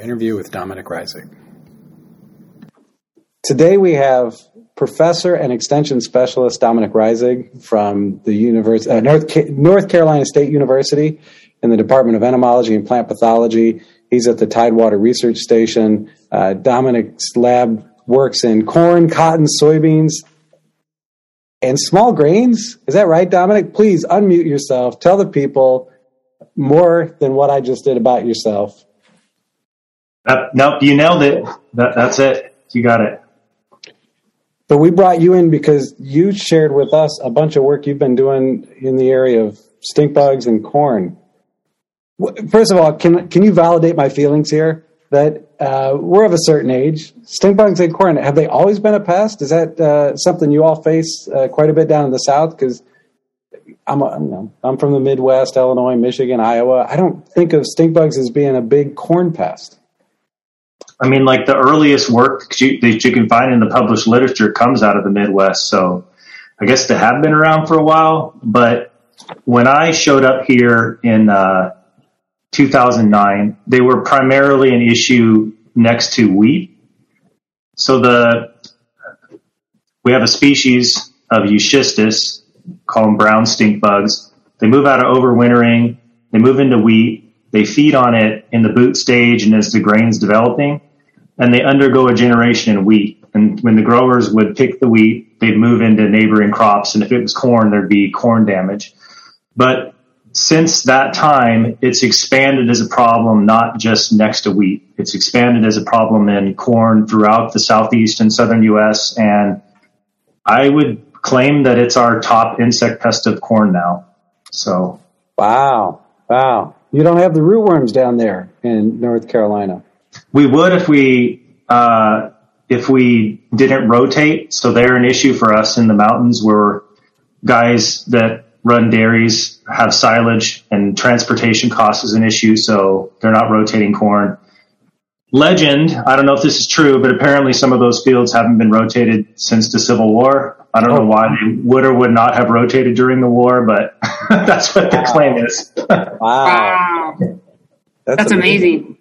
interview with Dominic Reisig. Today we have Professor and Extension Specialist Dominic Reisig from the Univers- uh, North, North Carolina State University in the Department of Entomology and Plant Pathology. He's at the Tidewater Research Station. Uh, Dominic's lab works in corn, cotton, soybeans, and small grains. Is that right, Dominic? Please unmute yourself. Tell the people more than what I just did about yourself. Uh, nope, you nailed it. That, that's it. You got it. But we brought you in because you shared with us a bunch of work you've been doing in the area of stink bugs and corn. First of all, can can you validate my feelings here that uh, we're of a certain age? Stink bugs and corn have they always been a pest? Is that uh, something you all face uh, quite a bit down in the south? Because I'm a, you know, I'm from the Midwest, Illinois, Michigan, Iowa. I don't think of stink bugs as being a big corn pest. I mean, like the earliest work that you can find in the published literature comes out of the Midwest. So I guess they have been around for a while. But when I showed up here in uh, 2009, they were primarily an issue next to wheat. So the we have a species of Euschistus, call them brown stink bugs. They move out of overwintering. They move into wheat. They feed on it in the boot stage and as the grain's developing and they undergo a generation in wheat. And when the growers would pick the wheat, they'd move into neighboring crops. And if it was corn, there'd be corn damage. But since that time, it's expanded as a problem, not just next to wheat. It's expanded as a problem in corn throughout the southeast and southern U.S. And I would claim that it's our top insect pest of corn now. So. Wow. Wow. You don't have the rootworms down there in North Carolina. We would if we uh, if we didn't rotate. So they're an issue for us in the mountains where guys that run dairies have silage and transportation costs is an issue. So they're not rotating corn. Legend, I don't know if this is true, but apparently some of those fields haven't been rotated since the Civil War. I don't oh. know why they would or would not have rotated during the war, but that's what the claim is. wow. wow. That's, that's amazing. amazing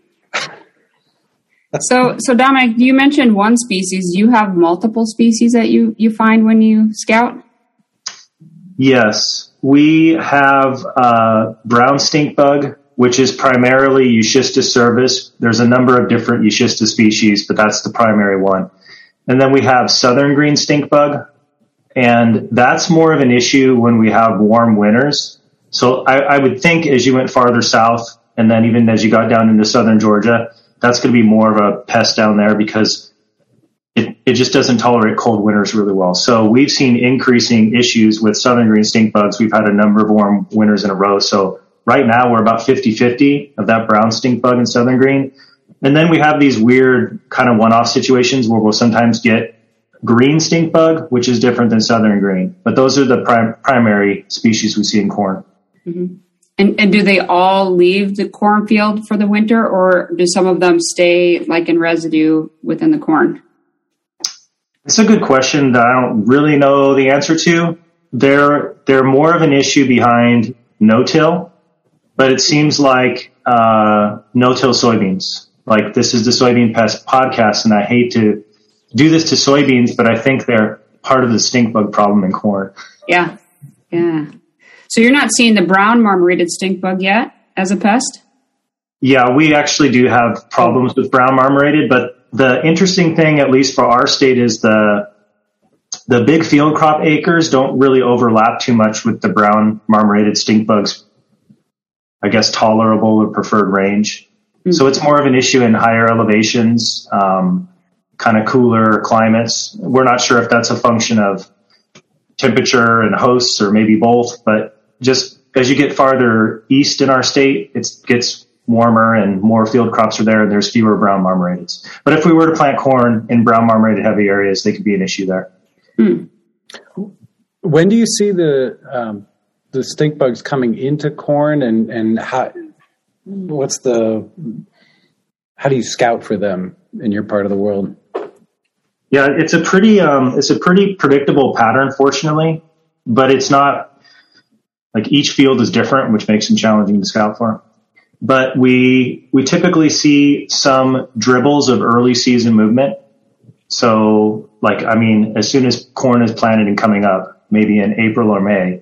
so, so Dominic, you mentioned one species. You have multiple species that you, you find when you scout? Yes, we have brown stink bug, which is primarily Euschistus servus. There's a number of different Euschistus species, but that's the primary one. And then we have southern green stink bug, and that's more of an issue when we have warm winters. So I, I would think as you went farther south, and then even as you got down into southern Georgia, that's going to be more of a pest down there because it, it just doesn't tolerate cold winters really well. So we've seen increasing issues with southern green stink bugs. We've had a number of warm winters in a row. So right now we're about 50-50 of that brown stink bug in southern green. And then we have these weird kind of one-off situations where we'll sometimes get green stink bug, which is different than southern green. But those are the prim- primary species we see in corn. Mm-hmm. And, and do they all leave the cornfield for the winter, or do some of them stay like in residue within the corn? It's a good question that I don't really know the answer to. They're they're more of an issue behind no-till, but it seems like uh, no-till soybeans. Like this is the soybean pest podcast, and I hate to do this to soybeans, but I think they're part of the stink bug problem in corn. Yeah, yeah. So you're not seeing the brown marmorated stink bug yet as a pest? Yeah, we actually do have problems with brown marmorated, but the interesting thing, at least for our state, is the the big field crop acres don't really overlap too much with the brown marmorated stink bugs. I guess tolerable or preferred range. Mm-hmm. So it's more of an issue in higher elevations, um, kind of cooler climates. We're not sure if that's a function of temperature and hosts or maybe both, but just as you get farther east in our state, it gets warmer and more field crops are there and there's fewer brown marmorateds. But if we were to plant corn in brown marmorated heavy areas, they could be an issue there. Hmm. When do you see the um, the stink bugs coming into corn and and how what's the how do you scout for them in your part of the world? Yeah, it's a pretty um, it's a pretty predictable pattern, fortunately, but it's not like each field is different, which makes them challenging to scout for. but we we typically see some dribbles of early season movement. So, like, I mean, as soon as corn is planted and coming up, maybe in April or May,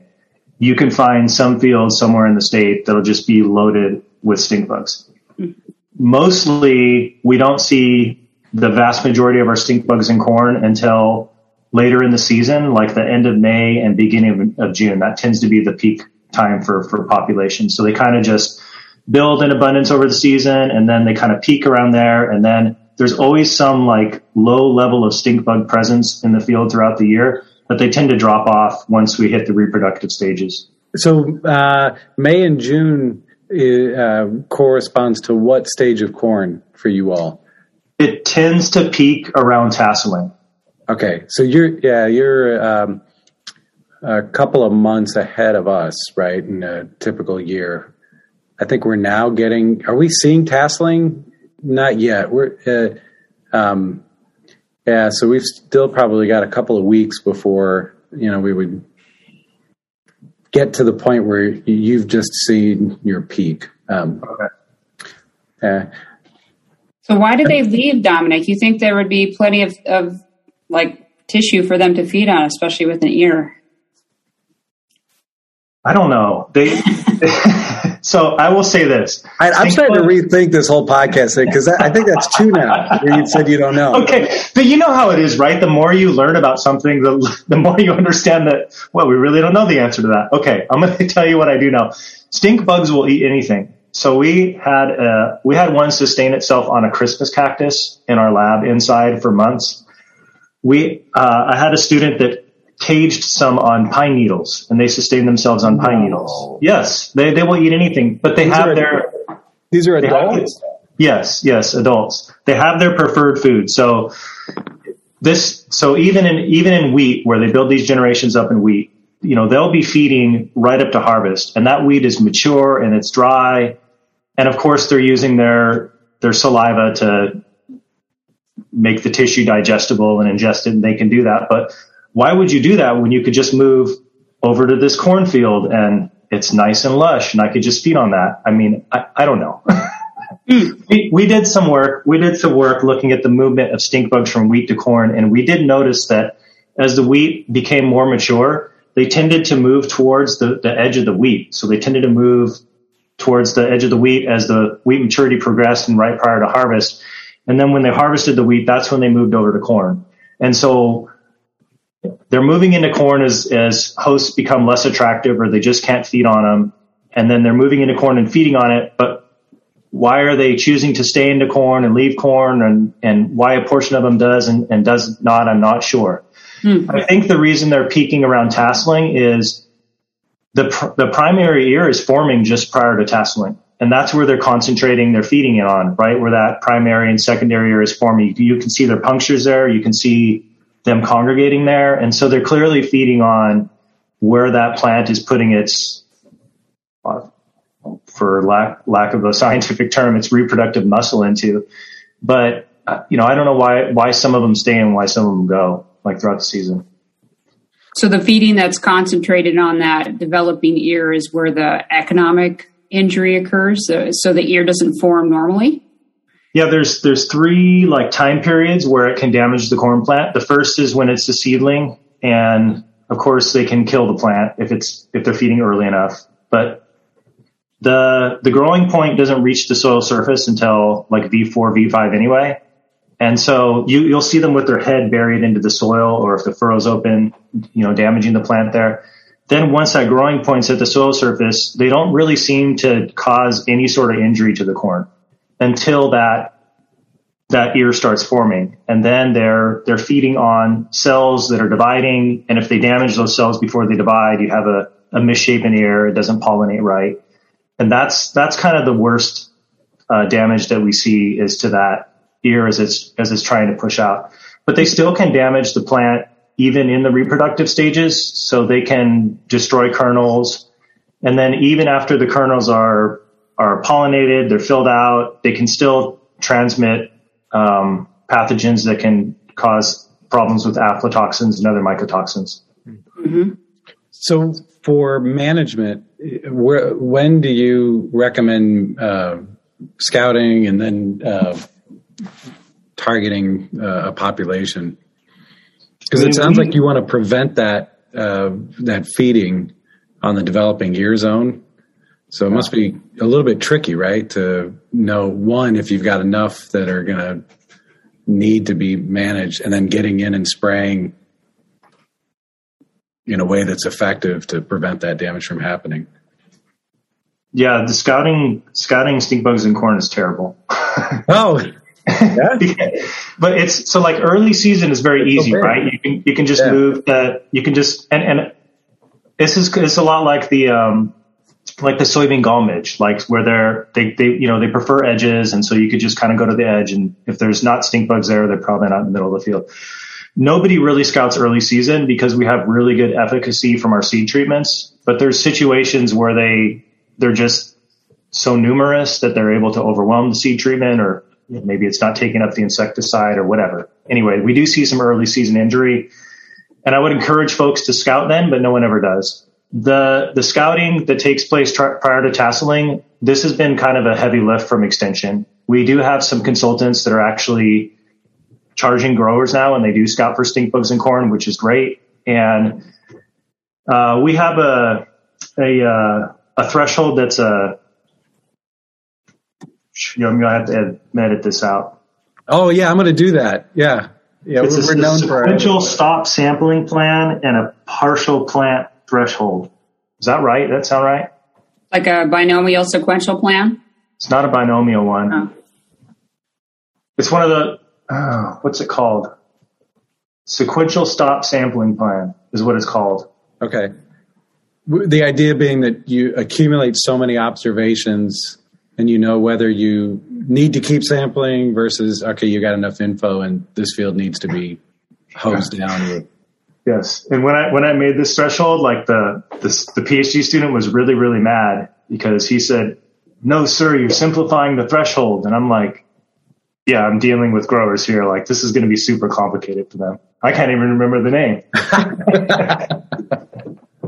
you can find some fields somewhere in the state that'll just be loaded with stink bugs. Mostly, we don't see the vast majority of our stink bugs in corn until later in the season, like the end of May and beginning of, of June. That tends to be the peak time for, for population. So they kind of just build in abundance over the season and then they kind of peak around there. And then there's always some like low level of stink bug presence in the field throughout the year, but they tend to drop off once we hit the reproductive stages. So uh, May and June uh, corresponds to what stage of corn for you all? It tends to peak around tasseling. Okay, so you're yeah you're um, a couple of months ahead of us, right? In a typical year, I think we're now getting. Are we seeing tasseling? Not yet. We're uh, um, yeah, so we've still probably got a couple of weeks before you know we would get to the point where you've just seen your peak. Um, okay. so why did they leave, Dominic? You think there would be plenty of, of like tissue for them to feed on, especially with an ear? I don't know. They. so I will say this. I, am starting to rethink this whole podcast thing because I, I, think that's two now. Where you said you don't know. Okay, but you know how it is, right? The more you learn about something, the the more you understand that. Well, we really don't know the answer to that. Okay, I'm going to tell you what I do know. Stink bugs will eat anything. So we had a, we had one sustain itself on a Christmas cactus in our lab inside for months. We uh, I had a student that caged some on pine needles and they sustain themselves on pine needles. Yes, they, they will eat anything, but they these have their. These are adults? Have, yes, yes, adults. They have their preferred food. So this, so even in, even in wheat where they build these generations up in wheat, you know, they'll be feeding right up to harvest and that wheat is mature and it's dry. And of course they're using their, their saliva to make the tissue digestible and ingest it and they can do that. But why would you do that when you could just move over to this cornfield and it's nice and lush and I could just feed on that? I mean, I, I don't know. Hmm. we, we did some work. We did some work looking at the movement of stink bugs from wheat to corn, and we did notice that as the wheat became more mature, they tended to move towards the, the edge of the wheat. So they tended to move towards the edge of the wheat as the wheat maturity progressed and right prior to harvest. And then when they harvested the wheat, that's when they moved over to corn. And so they're moving into corn as, as hosts become less attractive or they just can't feed on them. And then they're moving into corn and feeding on it. But why are they choosing to stay into corn and leave corn and, and why a portion of them does and, and does not, I'm not sure. Hmm. I think the reason they're peaking around tasseling is the, pr- the primary ear is forming just prior to tasseling. And that's where they're concentrating they're feeding it on, right? Where that primary and secondary ear is forming. You can see their punctures there. You can see them congregating there. And so they're clearly feeding on where that plant is putting its, uh, for lack, lack of a scientific term, its reproductive muscle into. But, uh, you know, I don't know why, why some of them stay and why some of them go like throughout the season. So the feeding that's concentrated on that developing ear is where the economic injury occurs. So, so the ear doesn't form normally. Yeah, there's there's three like time periods where it can damage the corn plant. The first is when it's a seedling, and of course they can kill the plant if it's if they're feeding early enough. But the the growing point doesn't reach the soil surface until like V4, V5 anyway. And so you, you'll see them with their head buried into the soil or if the furrow's open, you know, damaging the plant there. Then once that growing point's at the soil surface, they don't really seem to cause any sort of injury to the corn until that that ear starts forming. And then they're they're feeding on cells that are dividing. And if they damage those cells before they divide you have a, a misshapen ear. It doesn't pollinate right. And that's that's kind of the worst uh, damage that we see is to that ear as it's as it's trying to push out. But they still can damage the plant even in the reproductive stages so they can destroy kernels and then even after the kernels are are pollinated, they're filled out, they can still transmit um, pathogens that can cause problems with aflatoxins and other mycotoxins. Mm-hmm. So, for management, where, when do you recommend uh, scouting and then uh, targeting uh, a population? Because it sounds like you want to prevent that uh, that feeding on the developing ear zone. So it must be a little bit tricky, right? To know one if you've got enough that are going to need to be managed, and then getting in and spraying in a way that's effective to prevent that damage from happening. Yeah, the scouting scouting stink bugs in corn is terrible. oh, yeah. but it's so like early season is very easy, right? You can you can just yeah. move that you can just and and this is it's a lot like the um like the soybean gall midge, like where they're they they you know they prefer edges, and so you could just kind of go to the edge, and if there's not stink bugs there, they're probably not in the middle of the field nobody really scouts early season because we have really good efficacy from our seed treatments. But there's situations where they they're just so numerous that they're able to overwhelm the seed treatment, or maybe it's not taking up the insecticide or whatever. Anyway, we do see some early season injury, and I would encourage folks to scout then, but no one ever does. The the scouting that takes place prior to tasseling, this has been kind of a heavy lift from extension. We do have some consultants that are actually charging growers now, and they do scout for stink bugs in corn, which is great. And uh, we have a a uh, a threshold that's a. You know, I'm gonna have to edit this out. Oh yeah, I'm gonna do that. Yeah, yeah. It's we're, a, we're known a sequential stop sampling plan and a partial plant threshold. Is that right? That sound right? Like a binomial sequential plan? It's not a binomial one. Oh. It's one of the oh, what's it called? Sequential stop sampling plan is what it's called. Okay. The idea being that you accumulate so many observations and you know whether you need to keep sampling versus, okay, you got enough info and this field needs to be hosed down with. Yes. And when I, when I made this threshold, like the, the, the PhD student was really, really mad because he said, no, sir, you're simplifying the threshold. And I'm like, yeah, I'm dealing with growers here. Like this is going to be super complicated for them. I can't even remember the name.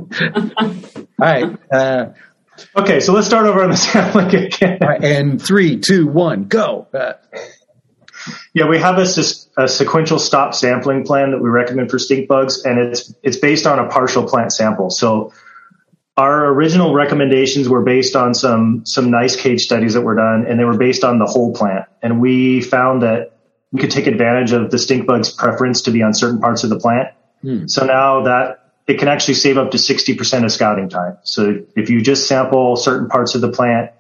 All right. Uh, okay, so let's start over on the sampling again. Right, and three, two, one, go. Uh, yeah, we have a, a, sequential stop sampling plan that we recommend for stink bugs, and it's it's based on a partial plant sample. So our original recommendations were based on some some nice cage studies that were done, and they were based on the whole plant. And we found that we could take advantage of the stink bug's preference to be on certain parts of the plant. Hmm. So now that it can actually save up to 60% of scouting time. So if you just sample certain parts of the plant,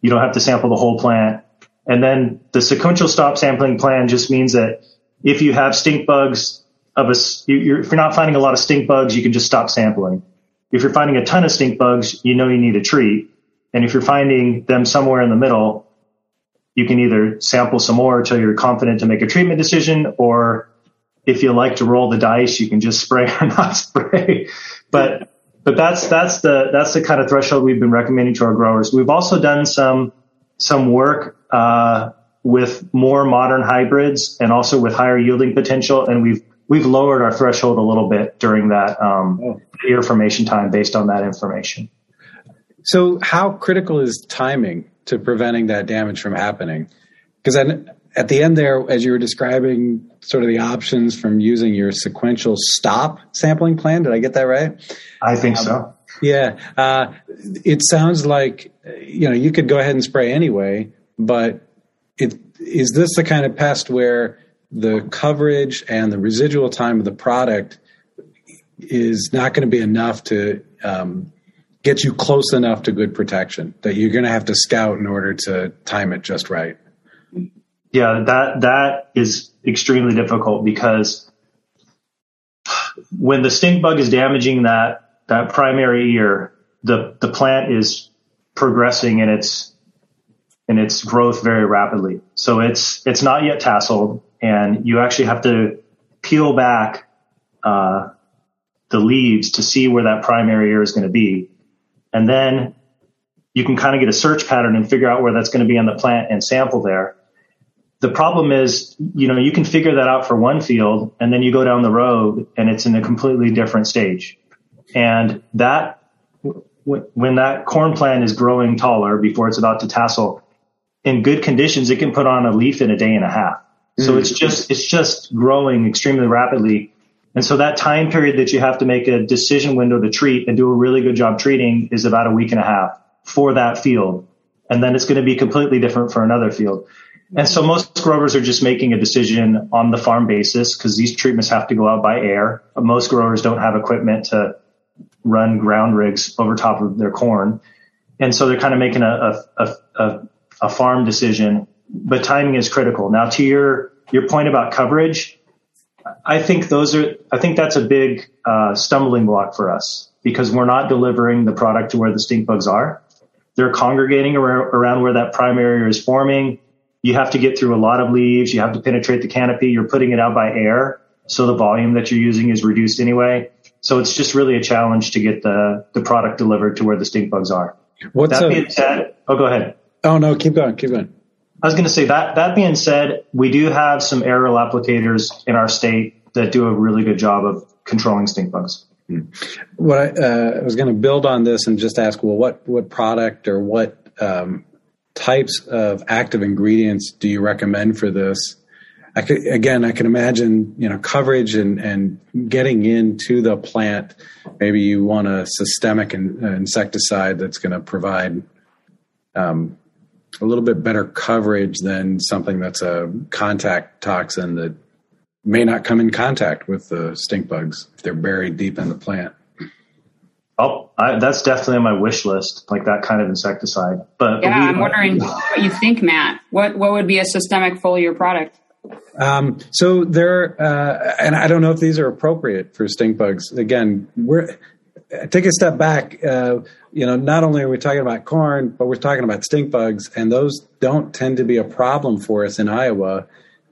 you don't have to sample the whole plant. And then the sequential stop sampling plan just means that if you have stink bugs of a, if you're not finding a lot of stink bugs, you can just stop sampling. If you're finding a ton of stink bugs, you know you need a treat. And if you're finding them somewhere in the middle, you can either sample some more until you're confident to make a treatment decision, or if you like to roll the dice, you can just spray or not spray. But but that's that's the that's the kind of threshold we've been recommending to our growers. We've also done some some work uh, with more modern hybrids and also with higher yielding potential, and we've we've lowered our threshold a little bit during that um, oh. ear formation time based on that information. So, how critical is timing to preventing that damage from happening? Because at the end there, as you were describing sort of the options from using your sequential stop sampling plan, did I get that right? I think um, so. Yeah, uh, it sounds like you know you could go ahead and spray anyway, but it is this the kind of pest where the coverage and the residual time of the product is not going to be enough to um, get you close enough to good protection that you're going to have to scout in order to time it just right. Yeah, that that is extremely difficult because when the stink bug is damaging that that primary ear, the the plant is progressing in its in its growth very rapidly. So it's it's not yet tasseled and you actually have to peel back uh, the leaves to see where that primary ear is going to be, and then you can kind of get a search pattern and figure out where that's going to be on the plant and sample there. The problem is, you know, you can figure that out for one field, and then you go down the road and it's in a completely different stage, and that when that corn plant is growing taller before it's about to tassel, in good conditions, it can put on a leaf in a day and a half. So mm. it's just it's just growing extremely rapidly. And so that time period that you have to make a decision window to treat and do a really good job treating is about a week and a half for that field. And then it's going to be completely different for another field. And so most growers are just making a decision on the farm basis because these treatments have to go out by air. Most growers don't have equipment to run ground rigs over top of their corn. And so they're kind of making a, a, a, a farm decision, but timing is critical. Now to your, your point about coverage, I think those are, I think that's a big uh, stumbling block for us because we're not delivering the product to where the stink bugs are. They're congregating around where that prime area is forming. You have to get through a lot of leaves. You have to penetrate the canopy. You're putting it out by air. So the volume that you're using is reduced anyway. So it's just really a challenge to get the, the product delivered to where the stink bugs are. What's that a, being said, oh, go ahead. Oh no, keep going, keep going. I was going to say that, that being said, we do have some aerial applicators in our state that do a really good job of controlling stink bugs. Hmm. What I, uh, I was going to build on this and just ask, well, what, what product or what um, types of active ingredients do you recommend for this? I could, again, I can imagine, you know, coverage and, and getting into the plant. Maybe you want a systemic in, uh, insecticide that's going to provide um, a little bit better coverage than something that's a contact toxin that may not come in contact with the stink bugs if they're buried deep in the plant. Oh, I, that's definitely on my wish list, like that kind of insecticide. But yeah, I'm wondering what you think, Matt. What what would be a systemic foliar product? Um, so there, uh, and I don't know if these are appropriate for stink bugs. Again, we're take a step back. Uh, you know, not only are we talking about corn, but we're talking about stink bugs, and those don't tend to be a problem for us in Iowa.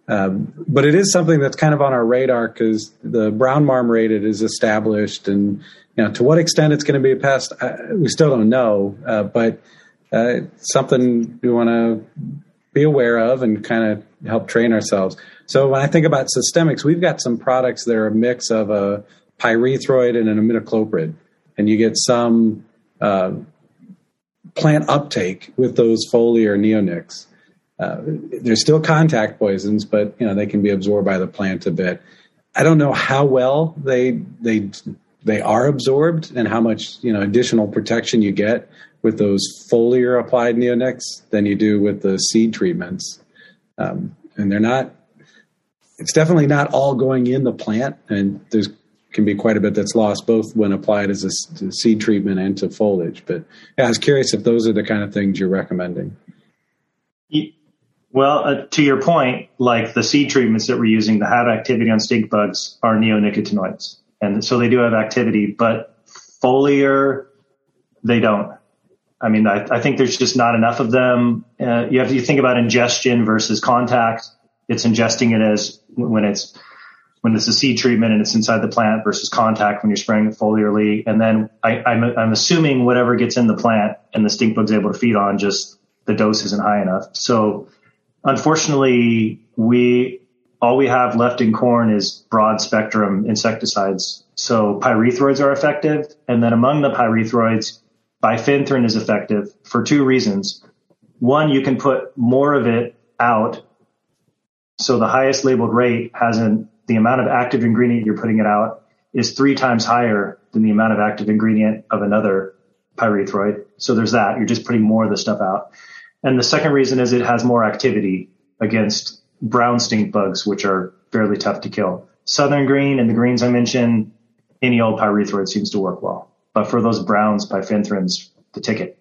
Um, but it is something that's kind of on our radar because the brown marmorated is established, and you know to what extent it's going to be a pest, uh, we still don't know. Uh, but uh, something we want to be aware of and kind of help train ourselves. So when I think about systemics, we've got some products that are a mix of a pyrethroid and an imidacloprid, and you get some uh, plant uptake with those foliar neonics. Uh, they're still contact poisons, but you know they can be absorbed by the plant a bit. I don't know how well they they they are absorbed and how much you know additional protection you get with those foliar applied neonics than you do with the seed treatments. Um, and they're not. It's definitely not all going in the plant, and there's can be quite a bit that's lost both when applied as a seed treatment and to foliage. But yeah, I was curious if those are the kind of things you're recommending. Well, uh, to your point, like the seed treatments that we're using that have activity on stink bugs are neonicotinoids. And so they do have activity, but foliar, they don't. I mean, I, I think there's just not enough of them. Uh, you have to think about ingestion versus contact. It's ingesting it as when it's when it's a seed treatment and it's inside the plant versus contact when you're spraying it foliarly. And then I, I'm, I'm assuming whatever gets in the plant and the stink bug's able to feed on, just the dose isn't high enough. So unfortunately, we all we have left in corn is broad spectrum insecticides. So pyrethroids are effective, and then among the pyrethroids, bifenthrin is effective for two reasons. One, you can put more of it out. So the highest labeled rate has an, the amount of active ingredient you're putting it out is three times higher than the amount of active ingredient of another pyrethroid. So there's that. You're just putting more of the stuff out. And the second reason is it has more activity against brown stink bugs, which are fairly tough to kill. Southern green and the greens I mentioned, any old pyrethroid seems to work well. But for those browns, bifenthrin's the ticket.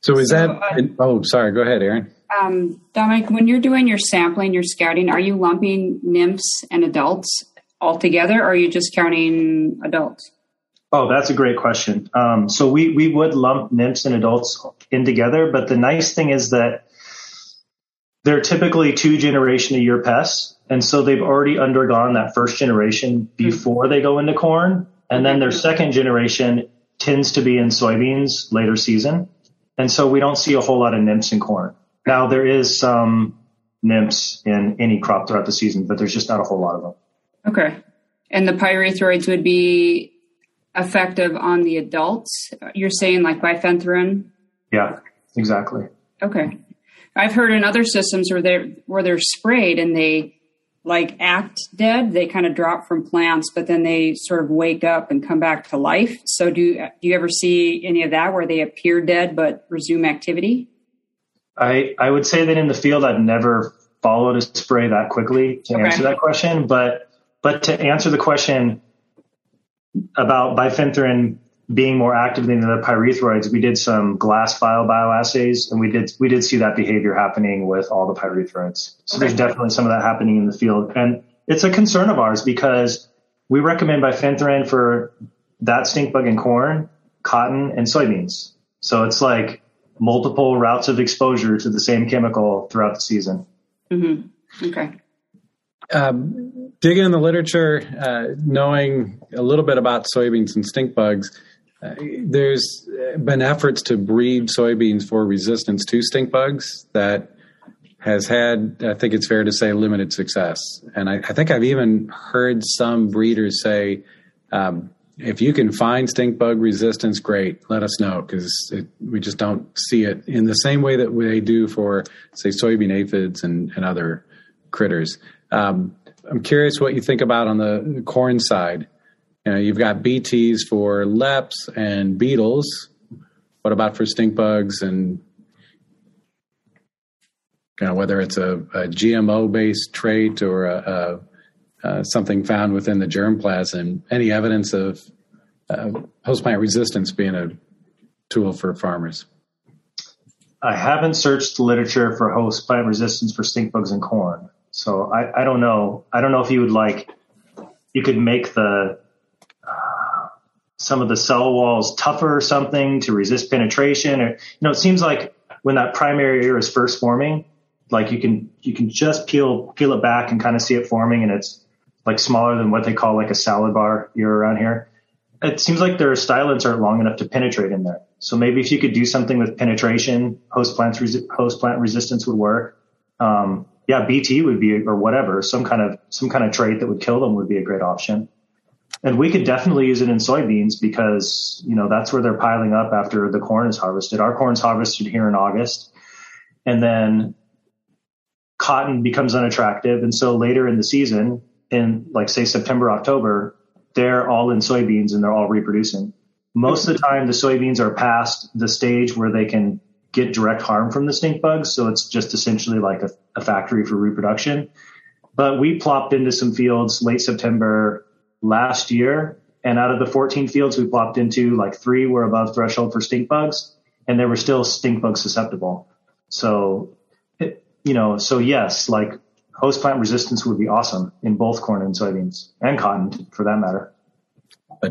So is that? Uh, oh, sorry. Go ahead, Aaron. Um, Dominic, when you're doing your sampling, your scouting, are you lumping nymphs and adults all together, or are you just counting adults? Oh, that's a great question. Um, so we we would lump nymphs and adults in together, but the nice thing is that they're typically two generation a year pests, and so they've already undergone that first generation before they go into corn, and then their second generation tends to be in soybeans later season. And so we don't see a whole lot of nymphs in corn. Now there is some nymphs in any crop throughout the season, but there's just not a whole lot of them. Okay. And the pyrethroids would be effective on the adults? You're saying like bifenthrin? Yeah, exactly. Okay. I've heard in other systems where they're where they're sprayed and they like act dead. They kind of drop from plants, but then they sort of wake up and come back to life. So do do you ever see any of that where they appear dead but resume activity? I I would say that in the field I've never followed a spray that quickly to okay. answer that question, but but to answer the question about bifenthrin being more active than the pyrethroids, we did some glass vial bioassays, and we did we did see that behavior happening with all the pyrethroids. So there's definitely some of that happening in the field, and it's a concern of ours because we recommend bifenthrin for that stink bug in corn, cotton, and soybeans. So it's like multiple routes of exposure to the same chemical throughout the season. Mm-hmm. Okay. Um, digging in the literature, uh, knowing a little bit about soybeans and stink bugs, uh, there's been efforts to breed soybeans for resistance to stink bugs that has had, I think it's fair to say, limited success. And I, I think I've even heard some breeders say, um, if you can find stink bug resistance, great. Let us know because we just don't see it in the same way that they do for, say, soybean aphids and, and other critters. Um, I'm curious what you think about on the corn side. You know, you've got BTs for leps and beetles. What about for stink bugs and you know, whether it's a, a GMO based trait or a, a, something found within the germplasm, any evidence of uh, host plant resistance being a tool for farmers? I haven't searched the literature for host plant resistance for stink bugs in corn. So I, I don't know. I don't know if you would like, you could make the some of the cell walls tougher or something to resist penetration. Or you know it seems like when that primary ear is first forming like you can you can just peel peel it back and kind of see it forming and it's like smaller than what they call like a salad bar ear around here. It seems like their stylets aren't long enough to penetrate in there. So maybe if you could do something with penetration host plant host plant resistance would work. Um, yeah bt would be or whatever some kind of some kind of trait that would kill them would be a great option and we could definitely use it in soybeans because, you know, that's where they're piling up after the corn is harvested. Our corn's harvested here in August. And then cotton becomes unattractive. And so later in the season, in like say September, October, they're all in soybeans and they're all reproducing. Most of the time, the soybeans are past the stage where they can get direct harm from the stink bugs. So it's just essentially like a, a factory for reproduction. But we plopped into some fields late September, last year. And out of the 14 fields we plopped into, like three were above threshold for stink bugs and they were still stink bug susceptible. So, it, you know, so yes, like host plant resistance would be awesome in both corn and soybeans and cotton for that matter.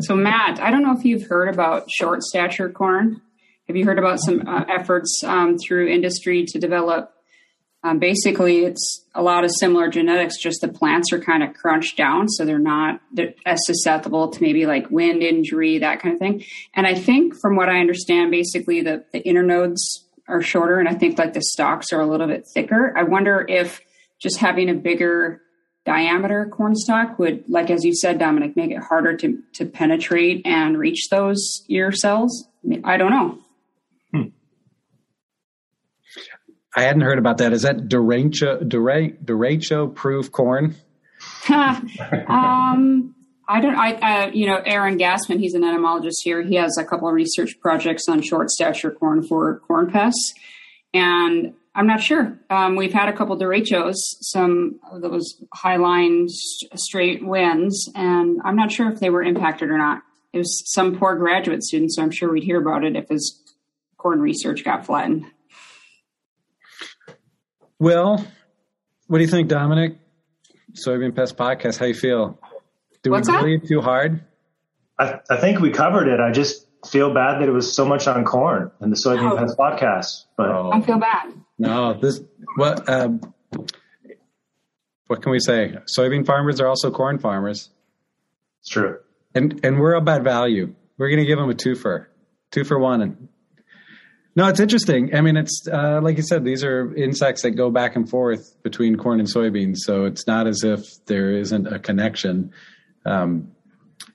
So Matt, I don't know if you've heard about short stature corn. Have you heard about some uh, efforts um, through industry to develop um, basically, it's a lot of similar genetics, just the plants are kind of crunched down, so they're not they're as susceptible to maybe like wind injury, that kind of thing. And I think, from what I understand, basically the, the internodes are shorter, and I think like the stalks are a little bit thicker. I wonder if just having a bigger diameter corn stalk would, like as you said, Dominic, make it harder to to penetrate and reach those ear cells. I don't know. I hadn't heard about that. Is that derecho, derecho proof corn? um, I don't. I, uh, you know, Aaron Gassmann. He's an entomologist here. He has a couple of research projects on short stature corn for corn pests, and I'm not sure. Um, we've had a couple derechos, some of those high line straight winds, and I'm not sure if they were impacted or not. It was some poor graduate student, so I'm sure we'd hear about it if his corn research got flattened. Well, what do you think, Dominic? Soybean Pest Podcast. How you feel? Do What's we bully too hard? I, I think we covered it. I just feel bad that it was so much on corn and the Soybean oh. Pest Podcast. But oh. I feel bad. No, this what um, what can we say? Soybean farmers are also corn farmers. It's true. And and we're about value. We're going to give them a two for two for one, and no, it's interesting. I mean, it's uh, like you said; these are insects that go back and forth between corn and soybeans. So it's not as if there isn't a connection. Um,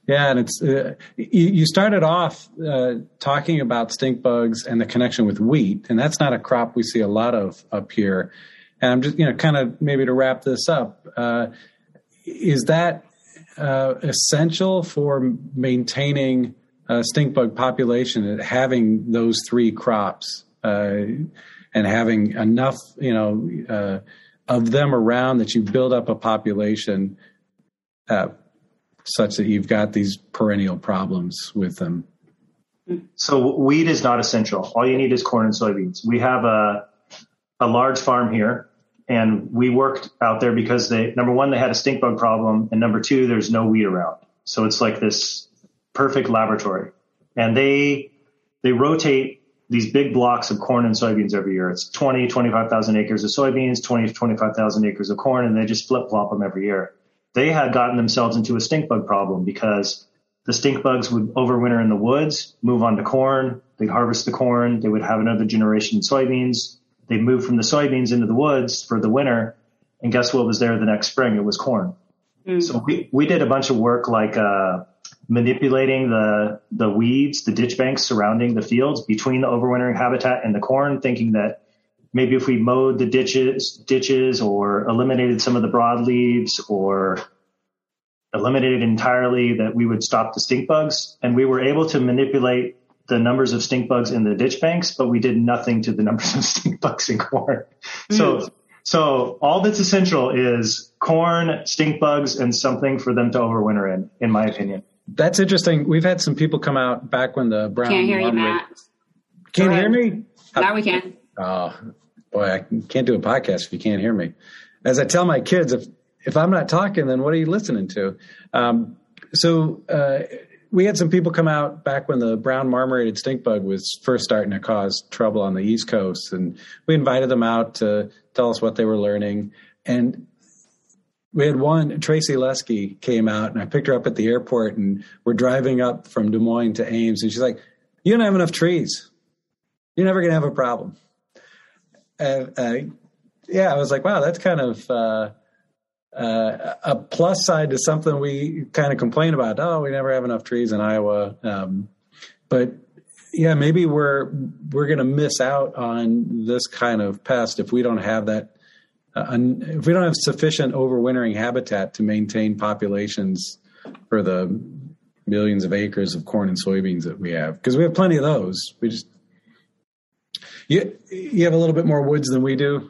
Yeah, and it's uh, you, you, started off uh, talking about stink bugs and the connection with wheat, and that's not a crop we see a lot of up here. And I'm just you know kind of maybe to wrap this up, uh, is that uh, essential for maintaining a stink bug population? Having those three crops uh, and having enough you know uh, of them around that you build up a population such that you've got these perennial problems with them? So wheat is not essential. All you need is corn and soybeans. We have a a large farm here, and we worked out there because they number one they had a stink bug problem, and number two there's no wheat around. So it's like this perfect laboratory, and they they rotate these big blocks of corn and soybeans every year. It's 20, 25,000 acres of soybeans, 20 to 25,000 acres of corn, and they just flip flop them every year they had gotten themselves into a stink bug problem because the stink bugs would overwinter in the woods, move on to corn, they'd harvest the corn, they would have another generation of soybeans, they'd move from the soybeans into the woods for the winter, and guess what was there the next spring? It was corn. Mm. So we, we did a bunch of work like uh, manipulating the the weeds, the ditch banks surrounding the fields between the overwintering habitat and the corn, thinking that maybe if we mowed the ditches, ditches or eliminated some of the broadleaves or eliminated entirely that we would stop the stink bugs. And we were able to manipulate the numbers of stink bugs in the ditch banks, but we did nothing to the numbers of stink bugs in corn. Mm. So, so all that's essential is corn, stink bugs, and something for them to overwinter in, in my opinion. That's interesting. We've had some people come out back when the brown. Can't hear you, Matt. Can't hear me. Now we can. Oh, boy, I can't do a podcast if you can't hear me. As I tell my kids, if if I'm not talking, then what are you listening to? Um, so uh, we had some people come out back when the brown marmorated stink bug was first starting to cause trouble on the East Coast, and we invited them out to tell us what they were learning. And we had one, Tracy Leskey came out, and I picked her up at the airport, and we're driving up from Des Moines to Ames, and she's like, "You don't have enough trees. You're never going to have a problem." uh, yeah, I was like, wow, that's kind of uh, uh, a plus side to something we kind of complain about. Oh, we never have enough trees in Iowa. Um, but yeah, maybe we're we're going to miss out on this kind of pest if we don't have that. Uh, if we don't have sufficient overwintering habitat to maintain populations for the millions of acres of corn and soybeans that we have, because we have plenty of those. We just you you have a little bit more woods than we do.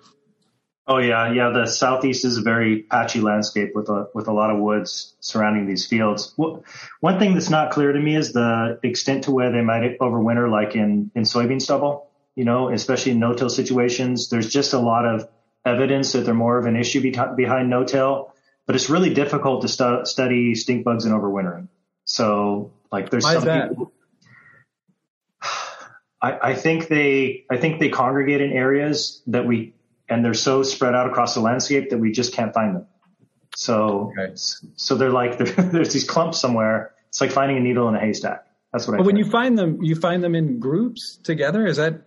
Oh yeah, yeah. The southeast is a very patchy landscape with a with a lot of woods surrounding these fields. One thing that's not clear to me is the extent to where they might overwinter, like in in soybean stubble. You know, especially in no-till situations. There's just a lot of evidence that they're more of an issue behind no-till, but it's really difficult to stu- study stink bugs and overwintering. So, like, there's Why some people. I, I think they I think they congregate in areas that we and they're so spread out across the landscape that we just can't find them. So okay. so they're like they're, there's these clumps somewhere. It's like finding a needle in a haystack. That's what. I. But I when you find them, you find them in groups together. Is that?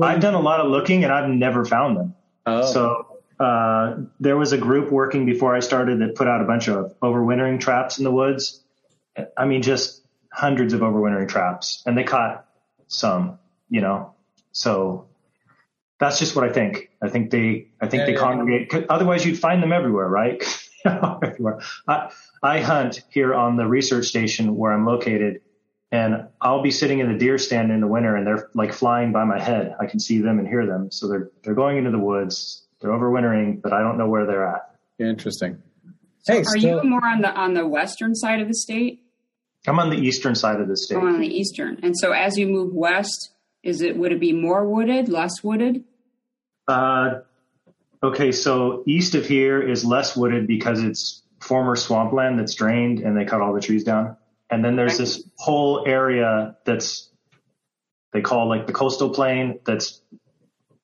I've done a lot of looking and I've never found them. Oh. So uh, there was a group working before I started that put out a bunch of overwintering traps in the woods. I mean, just hundreds of overwintering traps, and they caught some, you know. So that's just what I think. I think they, I think yeah, they yeah, congregate. Yeah. Otherwise, you'd find them everywhere, right? everywhere. I, I hunt here on the research station where I'm located, and I'll be sitting in the deer stand in the winter, and they're like flying by my head. I can see them and hear them. So they're they're going into the woods. They're overwintering, but I don't know where they're at. Interesting. Hey, so are you more on the on the western side of the state? I'm on the eastern side of the state. Oh, on the eastern. And so as you move west, is it would it be more wooded, less wooded? Uh, okay, so east of here is less wooded because it's former swampland that's drained and they cut all the trees down. And then there's this whole area that's they call like the coastal plain that's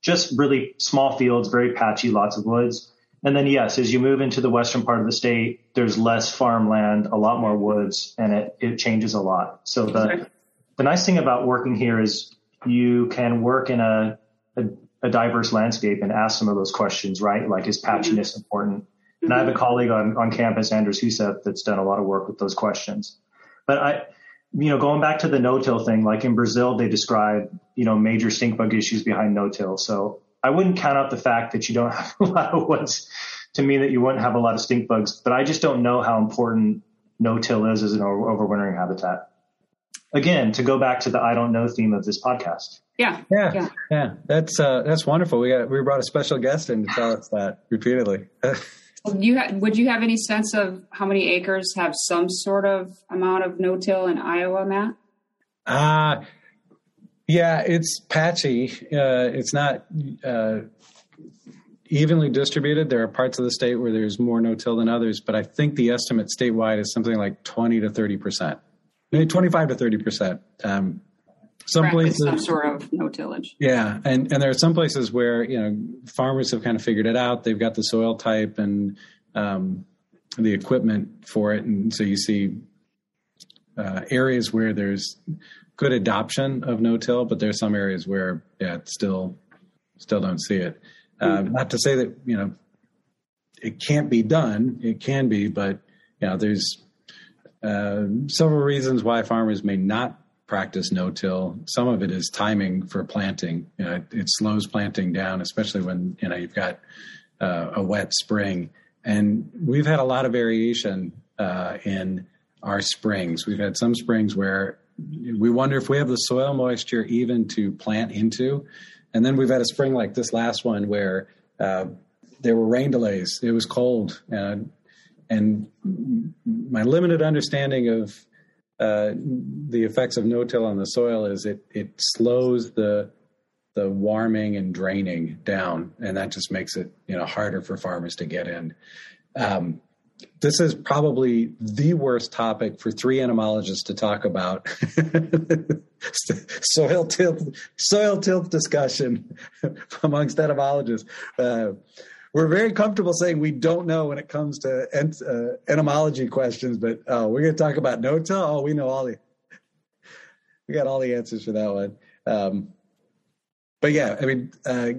just really small fields, very patchy, lots of woods. And then yes, as you move into the western part of the state, there's less farmland, a lot more woods, and it, it changes a lot. So the the nice thing about working here is you can work in a, a, a diverse landscape and ask some of those questions, right? Like is patchiness mm-hmm. important? And I have a colleague on, on campus, Anders Huseth, that's done a lot of work with those questions. But I, you know, going back to the no-till thing, like in Brazil, they describe, you know, major stink bug issues behind no-till. So I wouldn't count out the fact that you don't have a lot of woods to mean that you wouldn't have a lot of stink bugs, but I just don't know how important no-till is as an overwintering habitat. Again, to go back to the I don't know theme of this podcast. Yeah. Yeah. Yeah. yeah. That's, uh, that's wonderful. We got, we brought a special guest in to tell us that repeatedly. you ha- would you have any sense of how many acres have some sort of amount of no-till in Iowa, Matt? Uh, yeah, it's patchy. Uh, it's not uh, evenly distributed. There are parts of the state where there's more no-till than others, but I think the estimate statewide is something like 20 to 30 percent, maybe 25 to 30 percent. Um, some places, some sort of no tillage. Yeah, and and there are some places where you know farmers have kind of figured it out. They've got the soil type and um, the equipment for it, and so you see uh, areas where there's good adoption of no-till, but there's some areas where yeah, still still don't see it. Uh, not to say that you know it can't be done; it can be, but you know there's uh, several reasons why farmers may not practice no-till. Some of it is timing for planting. You know, it, it, slows planting down, especially when you know you've got uh, a wet spring. And we've had a lot of variation uh, in our springs. We've had some springs where we wonder if we have the soil moisture even to plant into. And then we've had a spring like this last one where uh, there were rain delays. It was cold. and my limited understanding of uh, the effects of no-till on the soil is it it slows the the warming and draining down, and that just makes it you know harder for farmers to get in. Um, this is probably the worst topic for three entomologists to talk about. soil tilt, soil tilt discussion amongst entomologists. Uh, we're very comfortable saying we don't know when it comes to ent, uh, entomology questions, but uh, we're going to talk about no-till. Oh, we know all the, we got all the answers for that one. Um, but yeah, I mean, uh,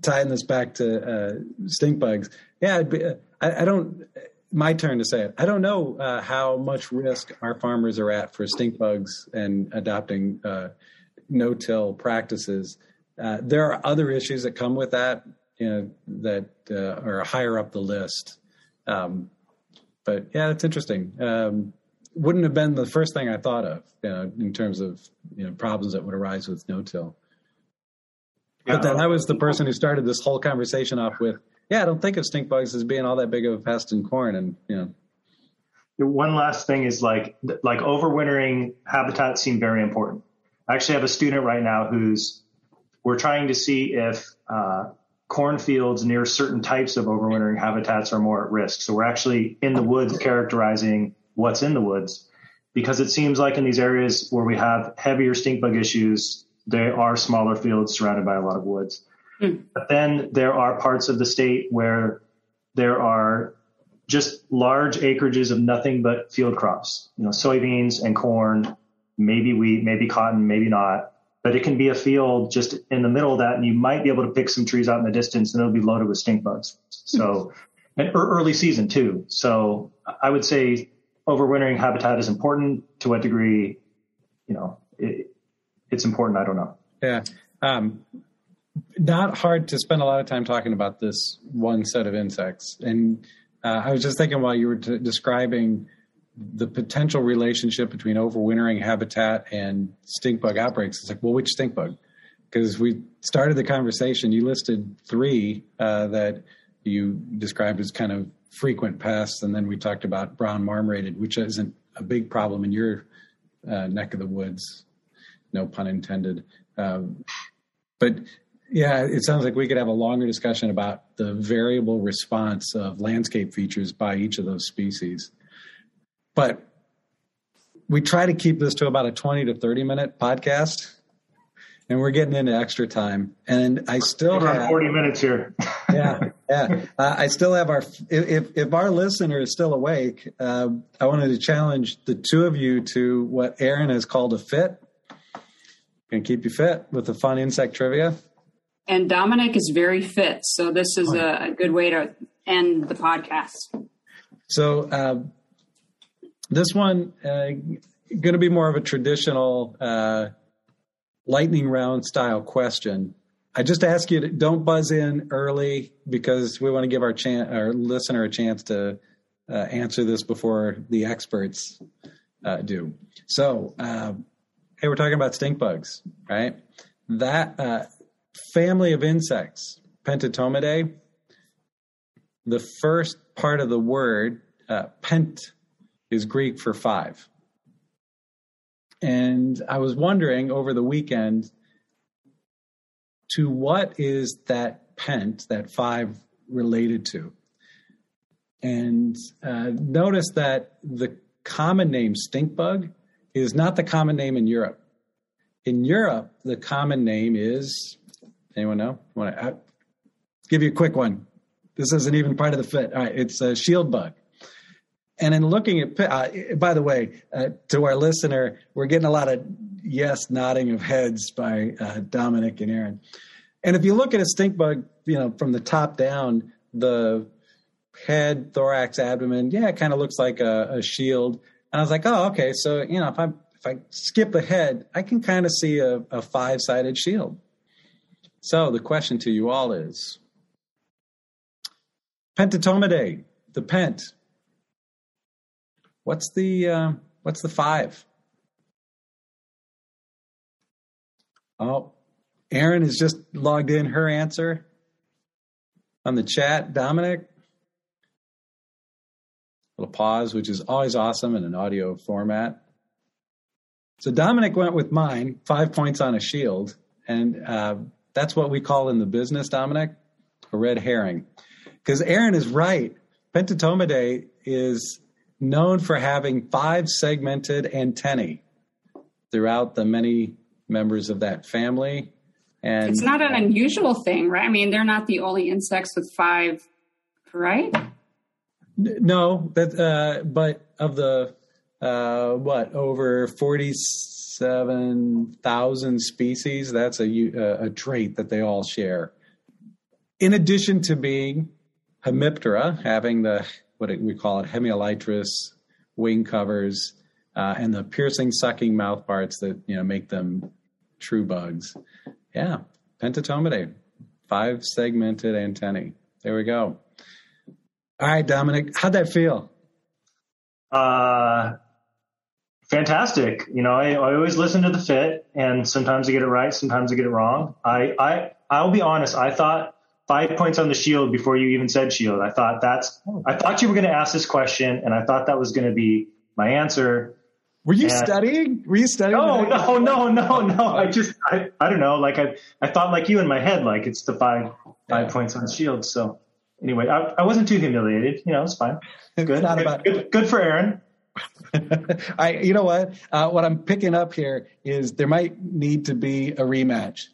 tying this back to uh, stink bugs. Yeah, be, uh, I, I, don't. My turn to say it. I don't know uh, how much risk our farmers are at for stink bugs and adopting no-till practices. there are other issues that come with that you know, that uh, are higher up the list. Um, but yeah, it's interesting. Um, wouldn't have been the first thing I thought of you know, in terms of you know problems that would arise with no-till. Yeah. But then I was the person who started this whole conversation off with, yeah, I don't think of stink bugs as being all that big of a pest in corn, and you know. One last thing is like like overwintering habitats seem very important. I actually have a student right now who's we're trying to see if uh, cornfields near certain types of overwintering habitats are more at risk. So we're actually in the woods characterizing what's in the woods because it seems like in these areas where we have heavier stink bug issues, there are smaller fields surrounded by a lot of woods. Mm. But then there are parts of the state where there are just large acreages of nothing but field crops, you know, soybeans and corn, maybe wheat, maybe cotton, maybe not but it can be a field just in the middle of that, and you might be able to pick some trees out in the distance, and it'll be loaded with stink bugs. So, and early season too. So, I would say overwintering habitat is important. To what degree, you know, it, it's important. I don't know. Yeah. Um, not hard to spend a lot of time talking about this one set of insects. And uh, I was just thinking while you were t- describing the potential relationship between overwintering habitat and stink bug outbreaks. It's like, well, which stink bug? Because we started the conversation, you listed three uh, that you described as kind of frequent pests, and then we talked about brown marmorated, which isn't a big problem in your uh, neck of the woods. No pun intended. Um, but yeah, it sounds like we could have a longer discussion about the variable response of landscape features by each of those species. But we try to keep this to about a 20 to 30 minute podcast. And we're getting into extra time, and I still have 40 minutes here. yeah, yeah. Uh, I still have our. If if our listener is still awake, uh, I wanted to challenge the two of you to what Aaron has called a fit. and keep you fit with the fun insect trivia. And Dominic is very fit, so this is a, a good way to end the podcast. So uh, this one uh, going to be more of a traditional uh, lightning round style question. I just ask you to don't buzz in early because we want to give our chan- our listener a chance to uh, answer this before the experts uh, do. So, uh, hey, we're talking about stink bugs, right? That uh, family of insects, Pentatomidae. The first part of the word uh, pent is Greek for five. And I was wondering over the weekend to what is that pent, that five, related to? And uh, notice that the common name stink bug is not the common name in Europe. In Europe, the common name is anyone know? Want to uh, give you a quick one? This isn't even part of the fit. All right, it's a shield bug. And in looking at, uh, by the way, uh, to our listener, we're getting a lot of yes nodding of heads by uh, Dominic and Aaron. And if you look at a stink bug, you know, from the top down, the head, thorax, abdomen, yeah, it kind of looks like a, a, shield. And I was like, oh, okay. So, you know, if I if I skip the head, I can kind of see a, a five sided shield. So the question to you all is Pentatomidae, the pent, What's the uh, what's the five? Oh, Aaron has just logged in her answer on the chat. Dominic, little pause, which is always awesome in an audio format. So Dominic went with mine, five points on a shield, and uh, that's what we call in the business, Dominic, a red herring. Because Aaron is right. Pentatomidae is known for having five segmented antennae throughout the many members of that family. And it's not an unusual thing, right? I mean, they're not the only insects with five, right? No, that uh, but of the uh, what over forty-seven thousand species, that's a a trait that they all share. In addition to being hemiptera, having the what we call it hemielytrous wing covers uh, and the piercing sucking mouth parts that you know make them true bugs. Yeah pentatomidae five segmented antennae. There we go. All right dominic how'd that feel? Uh fantastic. You know I, I always listen to the fit and sometimes i get it right sometimes i get it wrong. I i i'll be honest i thought five points on the shield before you even said shield. I thought that's, I thought you were going to ask this question and I thought that was going to be my answer. Were you and, studying? Were you studying? No, no, no, no, no. I just, I, I don't know. Like I, I thought like you in my head, like it's the five, five points on the shield. So anyway, I, I wasn't too humiliated. You know, it's fine. Good. It's not about good, good for Aaron. I, you know what? Uh, what I'm picking up here is there might need to be a rematch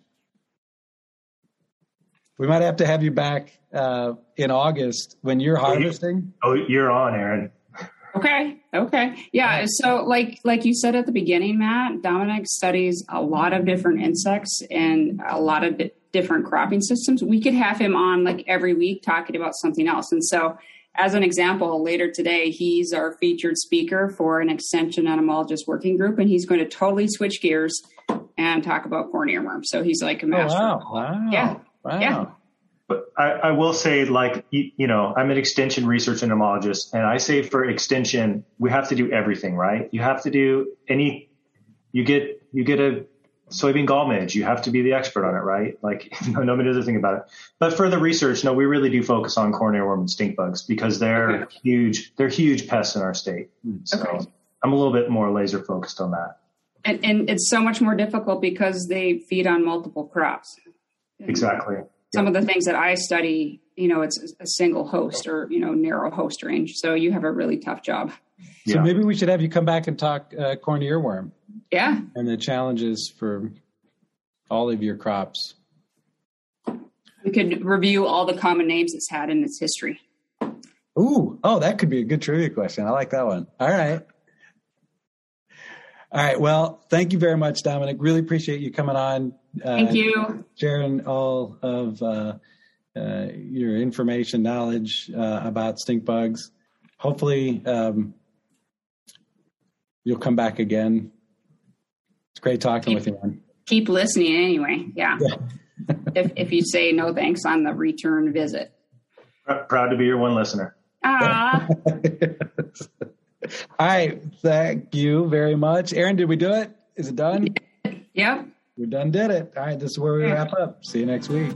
we might have to have you back uh, in August when you're harvesting. Oh, you're on, Aaron. Okay. Okay. Yeah. So, like like you said at the beginning, Matt, Dominic studies a lot of different insects and a lot of di- different cropping systems. We could have him on like every week talking about something else. And so, as an example, later today, he's our featured speaker for an extension entomologist working group, and he's going to totally switch gears and talk about corn earworm. So he's like a master. Oh, wow. wow. Yeah. Wow. Yeah. But I, I, will say, like, you, you, know, I'm an extension research entomologist, and I say for extension, we have to do everything, right? You have to do any, you get, you get a soybean gall midge, you have to be the expert on it, right? Like, nobody does a thing about it. But for the research, no, we really do focus on corn earworm and stink bugs because they're okay. huge, they're huge pests in our state. Hmm. So okay. I'm a little bit more laser focused on that. And, and it's so much more difficult because they feed on multiple crops. Exactly. Some of the things that I study, you know, it's a single host or, you know, narrow host range. So you have a really tough job. So yeah. maybe we should have you come back and talk uh, corn earworm. Yeah. And the challenges for all of your crops. We could review all the common names it's had in its history. Ooh, oh, that could be a good trivia question. I like that one. All right. All right. Well, thank you very much, Dominic. Really appreciate you coming on. Uh, Thank you. Sharing all of uh, uh, your information, knowledge uh, about stink bugs. Hopefully, um, you'll come back again. It's great talking keep, with you, man. Keep listening anyway. Yeah. yeah. if, if you say no thanks on the return visit. Proud to be your one listener. Ah. All right. Thank you very much. Aaron, did we do it? Is it done? Yep. We're done did it. All right. This is where we wrap up. See you next week.